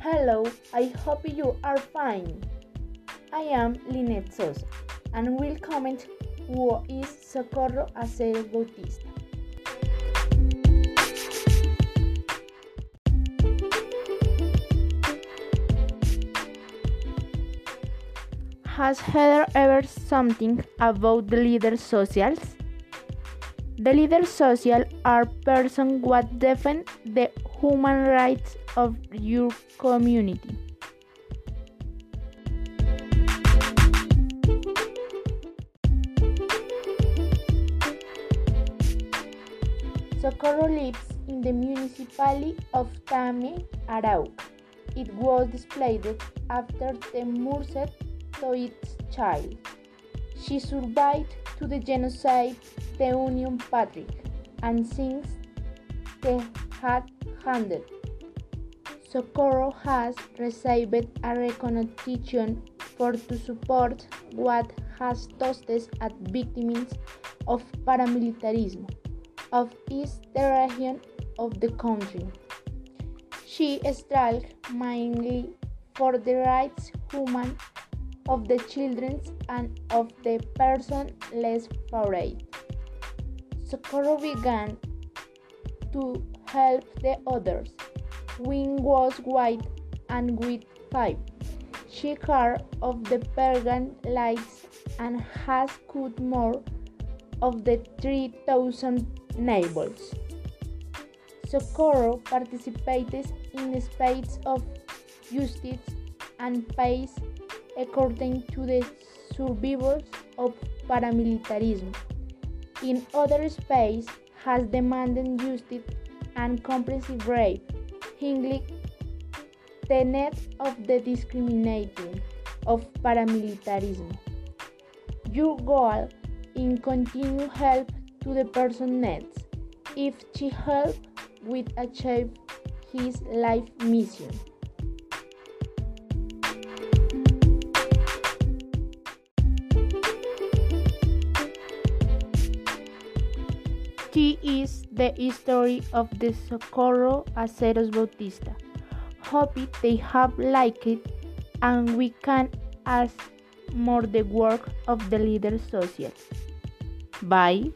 Hello, I hope you are fine. I am Lynette Sosa and will comment who is Socorro Aceros Bautista. Has Heather ever something about the leader socials? The leader social are persons what defend the human rights of your community. Socorro lives in the municipality of Tame, Arauca. It was displayed after the Merced to its child. She survived to the genocide, the Union Patriotic, and since the had handed. Socorro has received a recognition for to support what has toasted at victims of paramilitarism of East region of the country. She struggled mainly for the rights human of the children and of the person less favored. Socorro began to help the others. Wing was white and with five. She cared of the pagan lights and has cut more of the 3,000 neighbors. Socorro participates in spaces of justice and peace according to the survivors of paramilitarism. In other space has demanded justice and comprehensive rape, hingly the net of the discriminating of paramilitarism. Your goal in continue help to the person needs if she help with achieve his life mission. This is the history of the Socorro Aceros Bautista. Hope they have liked it and we can ask more the work of the leader social. Bye.